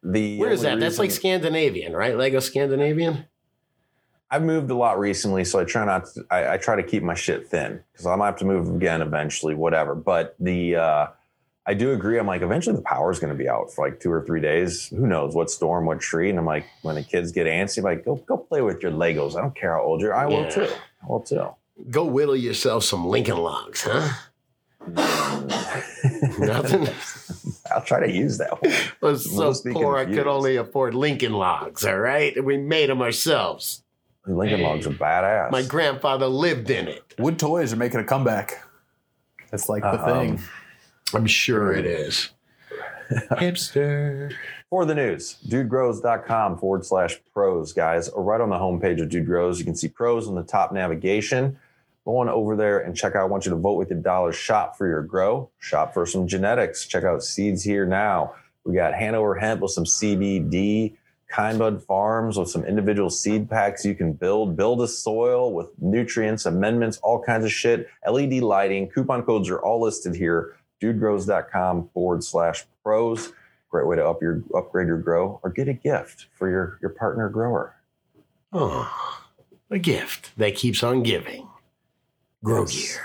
The Where is that? That's like Scandinavian, right? Lego Scandinavian. I've moved a lot recently, so I try not to. I, I try to keep my shit thin because I might have to move again eventually, whatever. But the uh, I do agree. I'm like, eventually the power's going to be out for like two or three days. Who knows what storm, what tree? And I'm like, when the kids get antsy, I'm like, go go play with your Legos. I don't care how old you're. I will too. I will too. Go whittle yourself some Lincoln logs, huh? Nothing. I'll try to use that one. was so poor I could only afford Lincoln logs, all right? And we made them ourselves. Lincoln Logs are badass. My grandfather lived in it. Wood toys are making a comeback. That's like the Um, thing. I'm sure it is. Hipster. For the news, dudegrows.com forward slash pros, guys. Or right on the homepage of Dude Grows, you can see pros on the top navigation. Go on over there and check out. I want you to vote with your dollars. Shop for your grow. Shop for some genetics. Check out Seeds Here Now. We got Hanover Hemp with some CBD, Kindbud Farms with some individual seed packs you can build. BuildASoil with nutrients, amendments, all kinds of shit. LED lighting. Coupon codes are all listed here. Dudegrows.com forward slash pros great way to up your upgrade your grow or get a gift for your your partner grower Oh, a gift that keeps on giving. Grow Yes.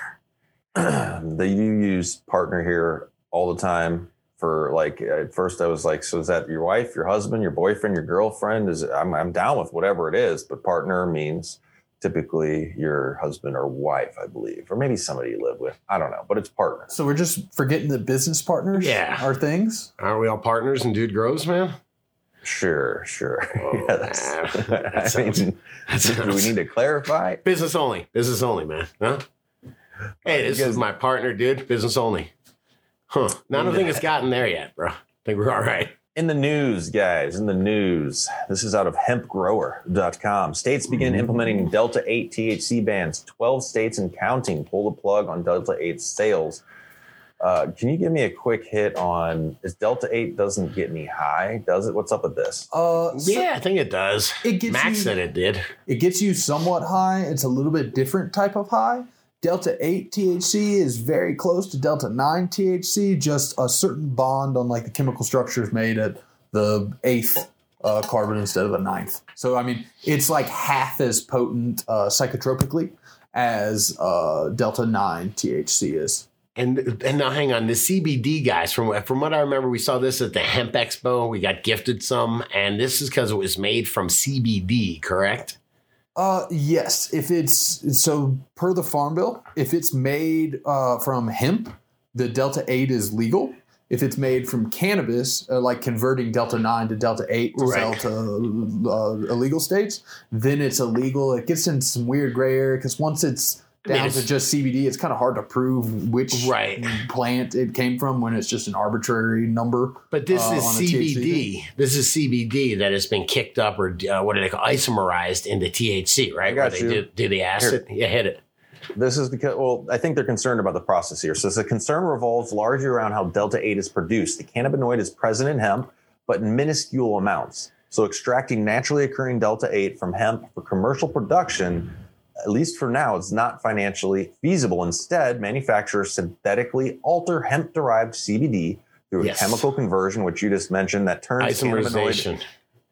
gear. they do use partner here all the time for like at first i was like so is that your wife your husband your boyfriend your girlfriend is i'm, I'm down with whatever it is but partner means typically your husband or wife i believe or maybe somebody you live with i don't know but it's partner So we're just forgetting the business partners Yeah. are things. Aren't we all partners in Dude Grows, man? Sure sure Oh, yeah, that's. That I mean, that do we need to clarify Business only. Business only, man. Huh? Hey, this guys- is my partner, dude. Business only. Huh. No, I don't think it's gotten there yet, bro. I think we're all right. In the news, guys, in the news, this is out of hempgrower.com. States begin mm-hmm. implementing Delta 8 THC bans. 12 states and counting pull the plug on Delta 8 sales. Uh, can you give me a quick hit on is Delta 8 doesn't get me high? Does it? What's up with this? Uh, so Yeah, I think it does. It gets Max you- said it did. it gets you somewhat high. It's a little bit different type of high. Delta 8 THC is very close to Delta 9 THC, just a certain bond on like the chemical structures made at the eighth uh, carbon instead of a ninth. So, I mean, it's like half as potent uh, psychotropically as uh, Delta 9 THC is. And and now hang on, the CBD guys from from what I remember, we saw this at the Hemp Expo. We got gifted some, and this is because it was made from CBD, correct? Uh, yes. If it's so per the farm bill, if it's made uh, from hemp, the Delta Eight is legal. If it's made from cannabis, uh, like converting Delta Nine to Delta Eight to Right. sell to uh, illegal states, then it's illegal. It gets into some weird gray area because once it's I mean, down it's- to just CBD, it's kind of hard to prove which Right. plant it came from when it's just an arbitrary number. But this Uh, is on a THC CBD. This is CBD that has been kicked up or uh, what do they call isomerized into THC, right? I got Where you. they do, do the acid. Yeah, hit it. This is because, well, I think they're concerned about the process here. So the concern revolves largely around how Delta 8 is produced. The cannabinoid is present in hemp, but in minuscule amounts. So extracting naturally occurring Delta 8 from hemp for commercial production, at least for now, it's not financially feasible. Instead, manufacturers synthetically alter hemp derived CBD through Yes. a chemical conversion, which you just mentioned, that turns cannabinoid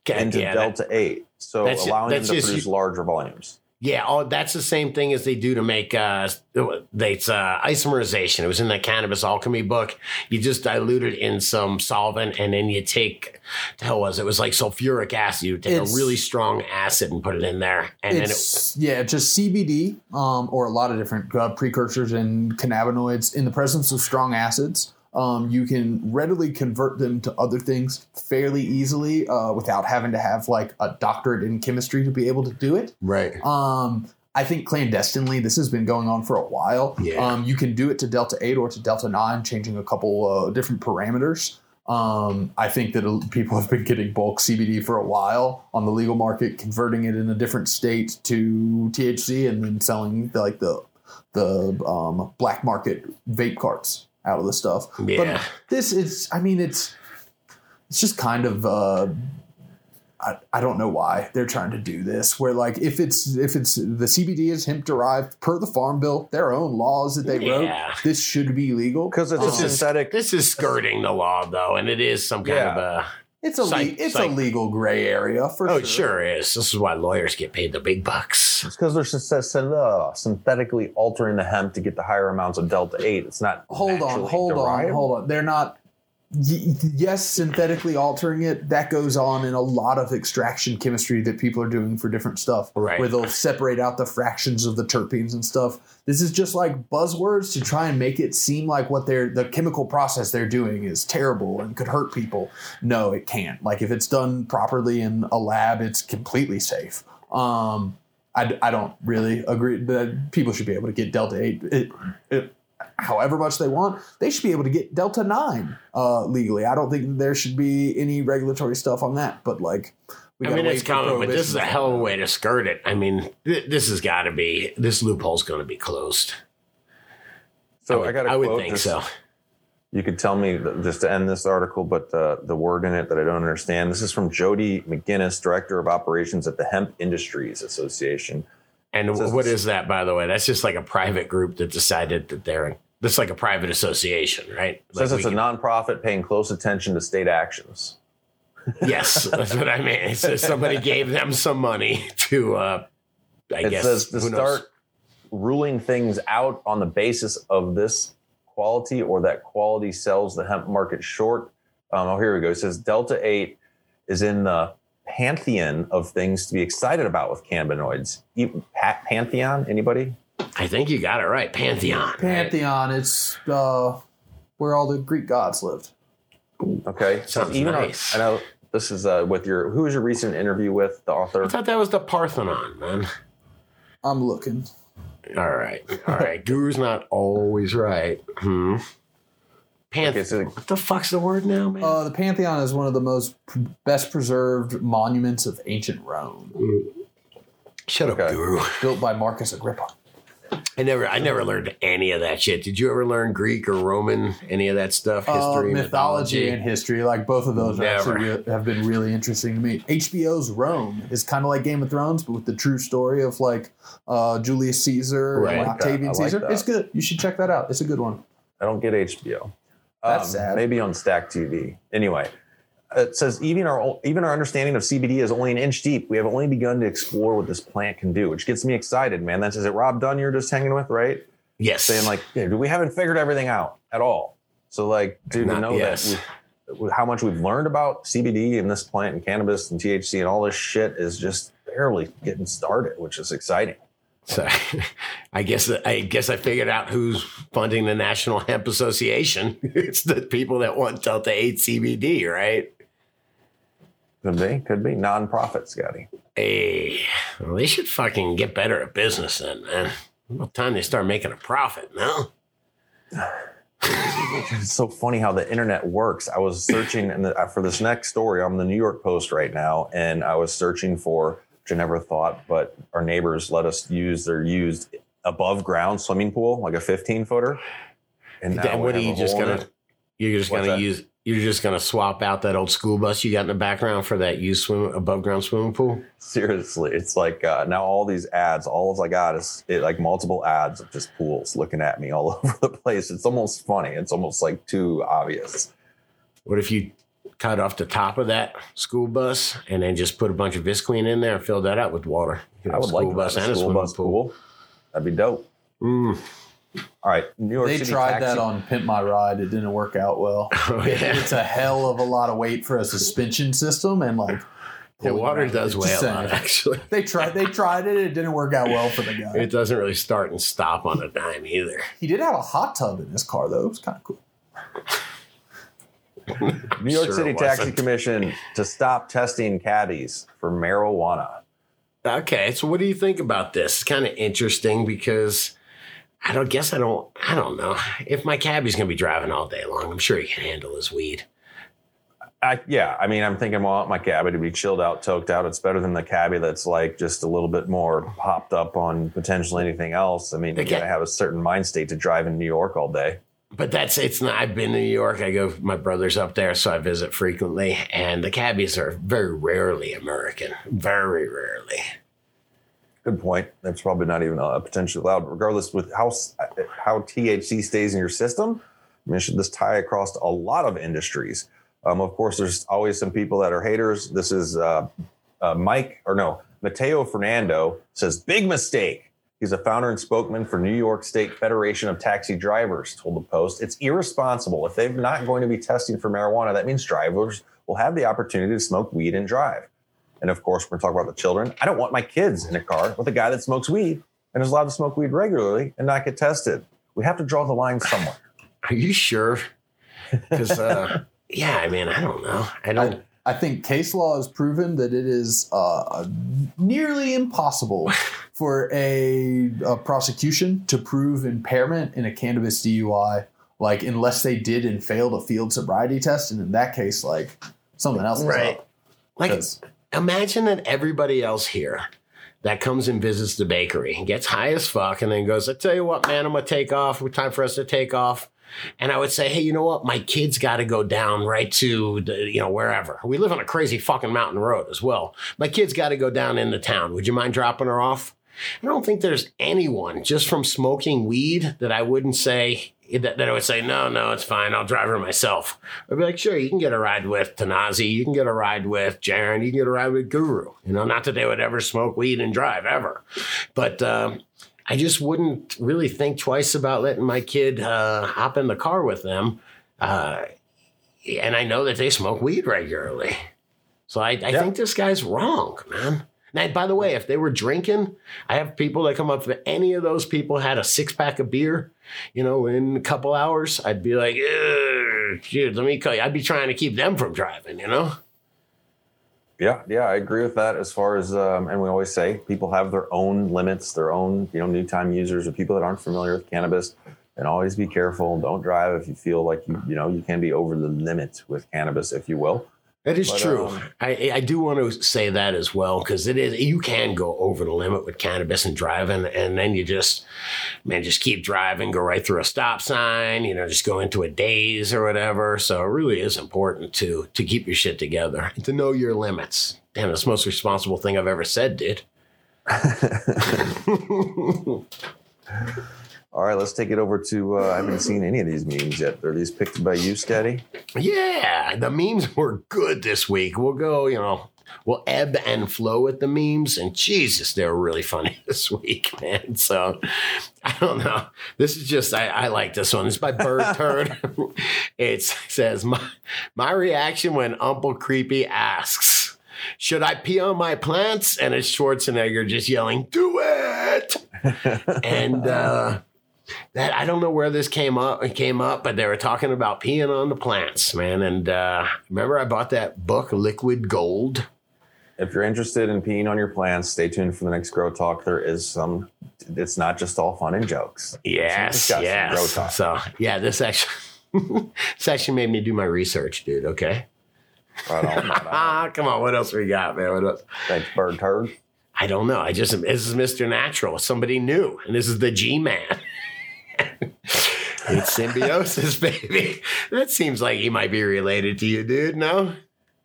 into Delta 8. So That's- allowing them to produce larger volumes. Yeah, oh, that's the same thing as they do to make uh, it's uh, isomerization. It was in the cannabis alchemy book. You just dilute it in some solvent, and then you take the hell was it? It was like sulfuric acid. You take It's- a really strong acid and put it in there, and then it, yeah, just CBD um, or a lot of different uh, precursors and cannabinoids in the presence of strong acids. Um, you can readily convert them to other things fairly easily uh, without having to have like a doctorate in chemistry to be able to do it. right. Um, I think clandestinely, this has been going on for a while. Yeah. Um, you can do it to Delta 8 or to Delta 9, changing a couple uh, different parameters. Um, I think that people have been getting bulk CBD for a while on the legal market, converting it in a different state to THC, and then selling the, like the the um, black market vape carts out of the stuff. Yeah. But this is, I mean, it's it's just kind of. Uh, I, I don't know why they're trying to do this. Where like if it's if it's the CBD is hemp derived per the farm bill, their own laws that they wrote, this should be legal Because it's This a synthetic. This is skirting the law, though, and it is some kind of a. It's a Psych- le- it's psych- a legal gray area for sure. Oh, sure. it sure is. This is why lawyers get paid the big bucks. It's because they're synth- synth- uh, synthetically altering the hemp to get the higher amounts of delta eight. It's not. Hold on, naturally hold on, hold on. They're not y- yes, synthetically altering it, that goes on in a lot of extraction chemistry that people are doing for different stuff. Right. Where they'll separate out the fractions of the terpenes and stuff. This is just like buzzwords to try and make it seem like what they're the chemical process they're doing is terrible and could hurt people. No, it can't. Like if it's done properly in a lab, it's completely safe. Um, I, I don't really agree that people should be able to get Delta 8. It, it, however much they want, they should be able to get Delta 9 uh, legally. I don't think there should be any regulatory stuff on that, but like, we I gotta mean, it's for coming, but this is a hell of a way to skirt it. I mean, th- this has got to be this loophole's going to be closed. So I I, would, got a I would quote. think just- so. You could tell me th- just to end this article, but uh, the word in it that I don't understand. This is from Jody McGinness, Director of Operations at the Hemp Industries Association. And says what is that, by the way? That's just like a private group that decided that they're. That's like a private association, right? Like it's a nonprofit paying close attention to state actions. yes, that's what I mean. It says somebody gave them some money to. uh I It guess says to who start knows? ruling things out on the basis of this quality or that quality sells the hemp market short. Um, oh, here we go. It says Delta 8 is in the pantheon of things to be excited about with cannabinoids. E- pantheon? Anybody? I think you got it right. Pantheon. right? Pantheon, it's uh, where all the Greek gods lived. Okay. So Sounds even our- nice. I know this is uh, with your, who was your recent interview with the author? I thought that was the Parthenon, man. I'm looking. All right, all right. Guru's not always right. Hmm. Panth- Okay, so what the fuck's the word now, man? Uh, the Pantheon is one of the most p- best preserved monuments of ancient Rome, Shut up. Guru. built by Marcus Agrippa. I never, I never learned any of that shit. Did you ever learn Greek or Roman? Any of that stuff? Uh, History, mythology and history, like both of those, are actually re- have been really interesting to me. HBO's Rome is kind of like Game of Thrones, but with the true story of like uh, Julius Caesar Right. and like. Octavian like Caesar. that. It's good. You should check that out. It's a good one. I don't get HBO. That's Um, sad. Maybe on Stack TV. Anyway, it says even our even our understanding of CBD is only an inch deep. We have only begun to explore what this plant can do, which gets me excited, man. That's is it Rob Dunn you're just hanging with, right? Yes. Saying like, dude, we haven't figured everything out at all. So like, dude, to Not- know yes. that we, how much we've learned about CBD and this plant and cannabis and THC and all this shit is just barely getting started, which is exciting. So, I guess I guess I figured out who's funding the National Hemp Association. It's the people that want Delta Eight CBD, right? Could be, could be non-profit, Scotty. Hey, well, they should fucking get better at business then, man. About time they start making a profit, no? It's so funny how the internet works. I was searching in the, for this next story. I'm in the New York Post right now, and I was searching for, never thought, but our neighbors let us use their used above ground swimming pool, like a 15 footer. And Then what are you just gonna? You're just What's gonna that? use. You're just gonna swap out that old school bus you got in the background for that used swim above ground swimming pool. Seriously, it's like uh, now all these ads, all I got is it, like multiple ads of just pools looking at me all over the place. It's almost funny. It's almost like too obvious. What if you cut off the top of that school bus and then just put a bunch of Visqueen in there and fill that out with water? You I would a like school bus and a school bus pool. pool. That'd be dope. Mm. All right, New York They City tried taxi- that on Pimp My Ride. It didn't work out well. Oh, It- yeah. It's a hell of a lot of weight for a suspension system, and like The water does Just weigh a lot, actually. They tried. They tried it. It didn't work out well for the guy. It doesn't really start and stop on a dime either. He did have a hot tub in his car, though. It was kind of cool. New York Sure City Taxi wasn't. Commission to stop testing caddies for marijuana. Okay, so what do you think about this? It's kind of interesting because I don't guess I don't I don't know if my cabbie's gonna be driving all day long. I'm sure he can handle his weed. I, yeah, I mean, I'm thinking, well, I want my cabbie to be chilled out, toked out. It's better than the cabbie that's like just a little bit more hopped up on potentially anything else. I mean, you gotta have a certain mind state to drive in New York all day. But that's it's not. I've been to New York. I go. My brother's up there, so I visit frequently. And the cabbies are very rarely American. Very rarely. Good point. That's probably not even uh, potentially allowed, regardless with how how THC stays in your system. I mean, should this tie across a lot of industries? Um, of course, there's always some people that are haters. This is uh, uh, Mike or no Mateo Fernando says big mistake. He's a founder and spokesman for New York State Federation of Taxi Drivers, told the Post. It's irresponsible. If they're not going to be testing for marijuana, that means drivers will have the opportunity to smoke weed and drive. And of course, we're talking about the children. I don't want my kids in a car with a guy that smokes weed and is allowed to smoke weed regularly and not get tested. We have to draw the line somewhere. Are you sure? Because, uh, yeah, I mean, I don't know. I don't. I think case law has proven that it is uh, nearly impossible for a, a prosecution to prove impairment in a cannabis DUI, like unless they did and failed a field sobriety test, and in that case, like something else is Right. up. like, imagine that everybody else here that comes and visits the bakery gets high as fuck and then goes, I tell you what, man, I'm going to take off. It's time for us to take off. And I would say, hey, you know what? My kid's got to go down right to, the, you know, wherever. We live on a crazy fucking mountain road as well. My kid's got to go down into town. Would you mind dropping her off? I don't think there's anyone just from smoking weed that I wouldn't say that, that I would say, no, no, it's fine. I'll drive her myself. I'd be like, sure, you can get a ride with Tanazi. You can get a ride with Jaron. You can get a ride with Guru. You know, not that they would ever smoke weed and drive ever. But um, I just wouldn't really think twice about letting my kid uh, hop in the car with them. Uh, and I know that they smoke weed regularly. So I, I Yeah. think this guy's wrong, man. Now, by the way, if they were drinking, I have people that come up. If any of those people had a six pack of beer, you know, in a couple hours, I'd be like, dude, let me call you. I'd be trying to keep them from driving, you know? Yeah, yeah, I agree with that. As far as, um, and we always say people have their own limits, their own, you know, new time users or people that aren't familiar with cannabis. And always be careful. Don't drive if you feel like you, you know, you can be over the limit with cannabis, if you will. That is But, true. um, I, I do want to say that as well because it is you can go over the limit with cannabis and driving, and then you just man just keep driving, go right through a stop sign, you know, just go into a daze or whatever. So it really is important to to keep your shit together and to know your limits. Damn, that's the most responsible thing I've ever said, dude. All right, let's take it over to. Uh, I haven't seen any of these memes yet. Are these picked by you, Steady? Yeah, the memes were good this week. We'll go, you know, we'll ebb and flow with the memes. And Jesus, they were really funny this week, man. So I don't know. This is just, I, I like this one. It's by Bird Turd. it says, my, my reaction when Uncle Creepy asks, should I pee on my plants? And it's Schwarzenegger just yelling, do it. and, uh, that I don't know where this came up it came up, but they were talking about peeing on the plants, man. And uh, remember, I bought that book, Liquid Gold. If you're interested in peeing on your plants, stay tuned for the next Grow Talk. There is some. It's not just all fun and jokes. Yes, yes. Grow Talk. So yeah, this actually this actually made me do my research, dude. Okay. Right on, right on. Ah, come on. What else we got, man? What else? Thanks, Bird Turd. I don't know. I just this is Mr. Natural, somebody new, and this is the G Man. it's symbiosis, baby. That seems like he might be related to you, dude. No.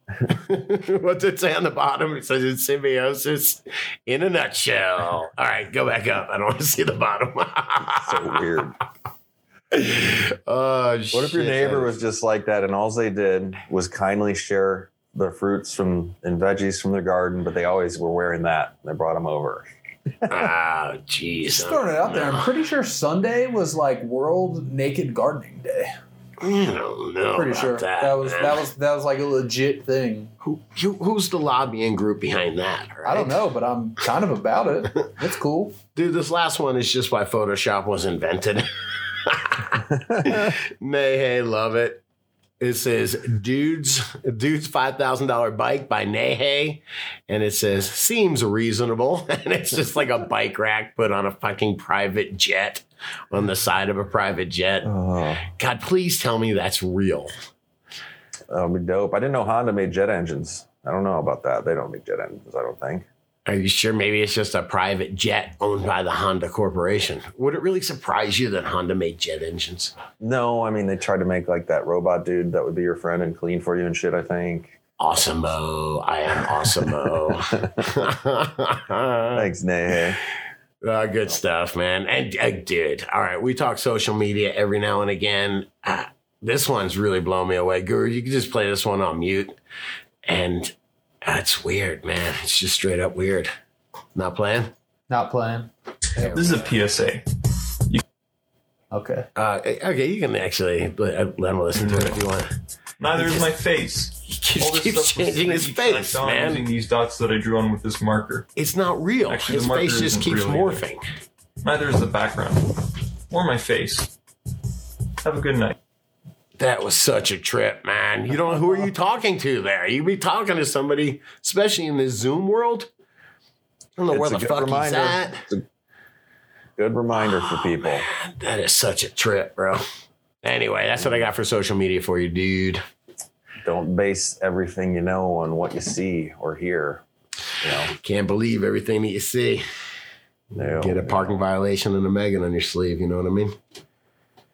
What's it say on the bottom? It says it's symbiosis in a nutshell. All right, go back up. I don't want to see the bottom. So weird. oh, What if your neighbor was just like that and all they did was kindly share the fruits from and veggies from their garden, but they always were wearing that. They brought them over. Ah, jeez. Just throwing it out there. I'm pretty sure Sunday was like World Naked Gardening Day. I don't know. Pretty sure that, that, was man. that was that was like a legit thing. Who, who, who's the lobbying group behind that? I don't know, but I'm kind of about it. It's cool. Dude, this last one is just why Photoshop was invented. May hey, love it. It says dudes, dude's five thousand dollar bike by Nehe, and it says seems reasonable, and it's just like a bike rack put on a fucking private jet on the side of a private jet. Oh, God, please tell me that's real. that would be dope. I didn't know Honda made jet engines. I don't know about that. They don't make jet engines, I don't think. Are you sure? Maybe it's just a private jet owned by the Honda Corporation. Would it really surprise you that Honda made jet engines? No, I mean they tried to make like that robot dude that would be your friend and clean for you and shit, I think. awesome i am awesome-o. Thanks, Nehe. Uh, good stuff, man. And uh, dude, all right, we talk social media every now and again. Uh, this one's really blown me away. Guru, you can just play this one on mute. And uh, it's weird, man. It's just straight up weird. Not playing? Not playing. This is a PSA. Okay. Uh, okay, you can actually let let him listen to it if you want. Neither is my face. He All keeps, this keeps stuff changing his face, I'm man. using these dots that I drew on with this marker. It's not real. Actually, his the marker face just isn't keeps either. morphing. Neither is the background. Or my face. Have a good night. That was such a trip, man. You don't know who are you talking to there? You be talking to somebody, especially in this Zoom world. I don't know where It's a the fuck he's reminder. at. It's a good reminder for people. Oh, that is such a trip, bro. Anyway, that's what I got for social media for you, dude. Don't base everything you know on what you see or hear. You know, Can't believe everything that you see. no. Get a parking violation and a Megan on your sleeve. You know what I mean?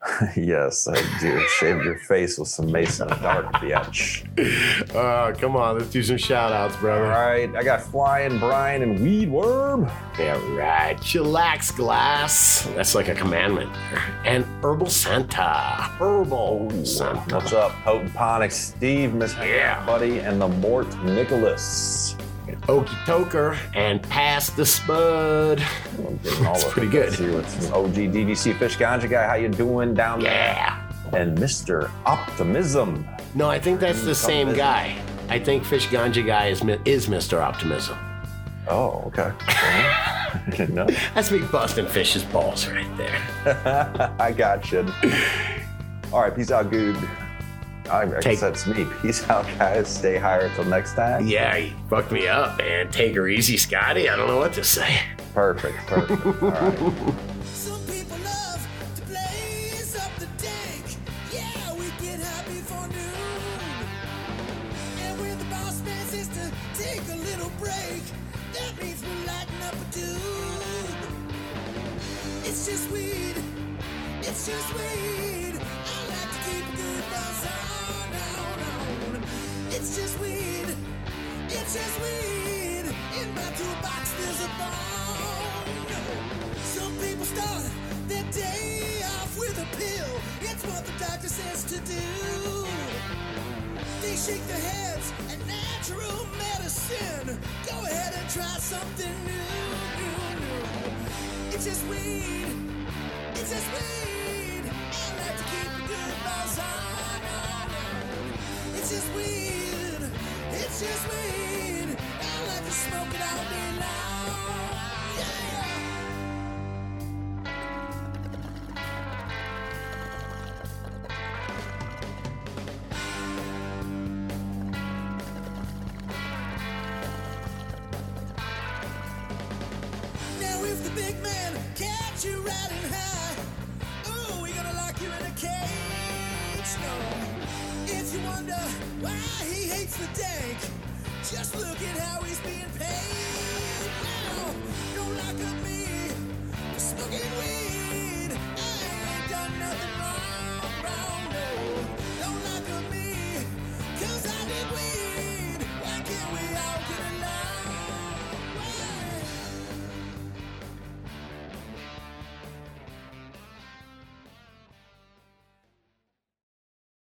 yes, I do. Shave your face with some Mason Dark, bitch. Oh, ah, come on. Let's do some shout outs, All brother. right, I got Flying Brian and Weed Worm. Yeah, right. Chillax glass. That's like a commandment. And Herbal Santa. Herbal Santa. What's up, Potent Ponic, Steve, Miss Yeah. Buddy, and the Mort Nicholas. Okie Toker and Pass the Spud. I'm getting all That's pretty good. Let's See what's OG DVC Fish Ganja guy. How you doing down there? Yeah. And Mr. Optimism. No, I think that's the same guy. I think Fish Ganja guy is is Mr. Optimism. Oh, okay. Know. That's me busting Fish's balls right there. I got you. All right, peace out, dude. I, I Take- guess that's me. Peace out, guys. Stay higher until next time. Yeah, he fucked me up, man. Take her easy, Scotty. I don't know what to say. Perfect, perfect. All right. Some people love to blaze up It's just weed. It's just weed. In my toolbox, there's a bone. Some people start their day off with a pill. It's what the doctor says to do. They shake their heads at natural medicine. Go ahead and try something new, new, new. It's just weed. It's just weed. I like to keep a good buzz on. It's just weed. It's just weed. I like to smoke it all day long.